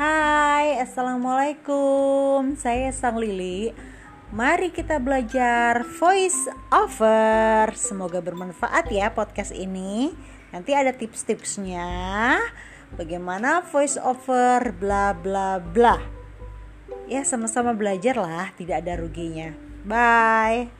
Hai, Assalamualaikum. Saya Sang Lili. Mari kita belajar voice over. Semoga bermanfaat ya podcast ini. Nanti ada tips-tipsnya. Bagaimana voice over bla bla bla. Ya sama-sama belajar lah Tidak ada ruginya. Bye.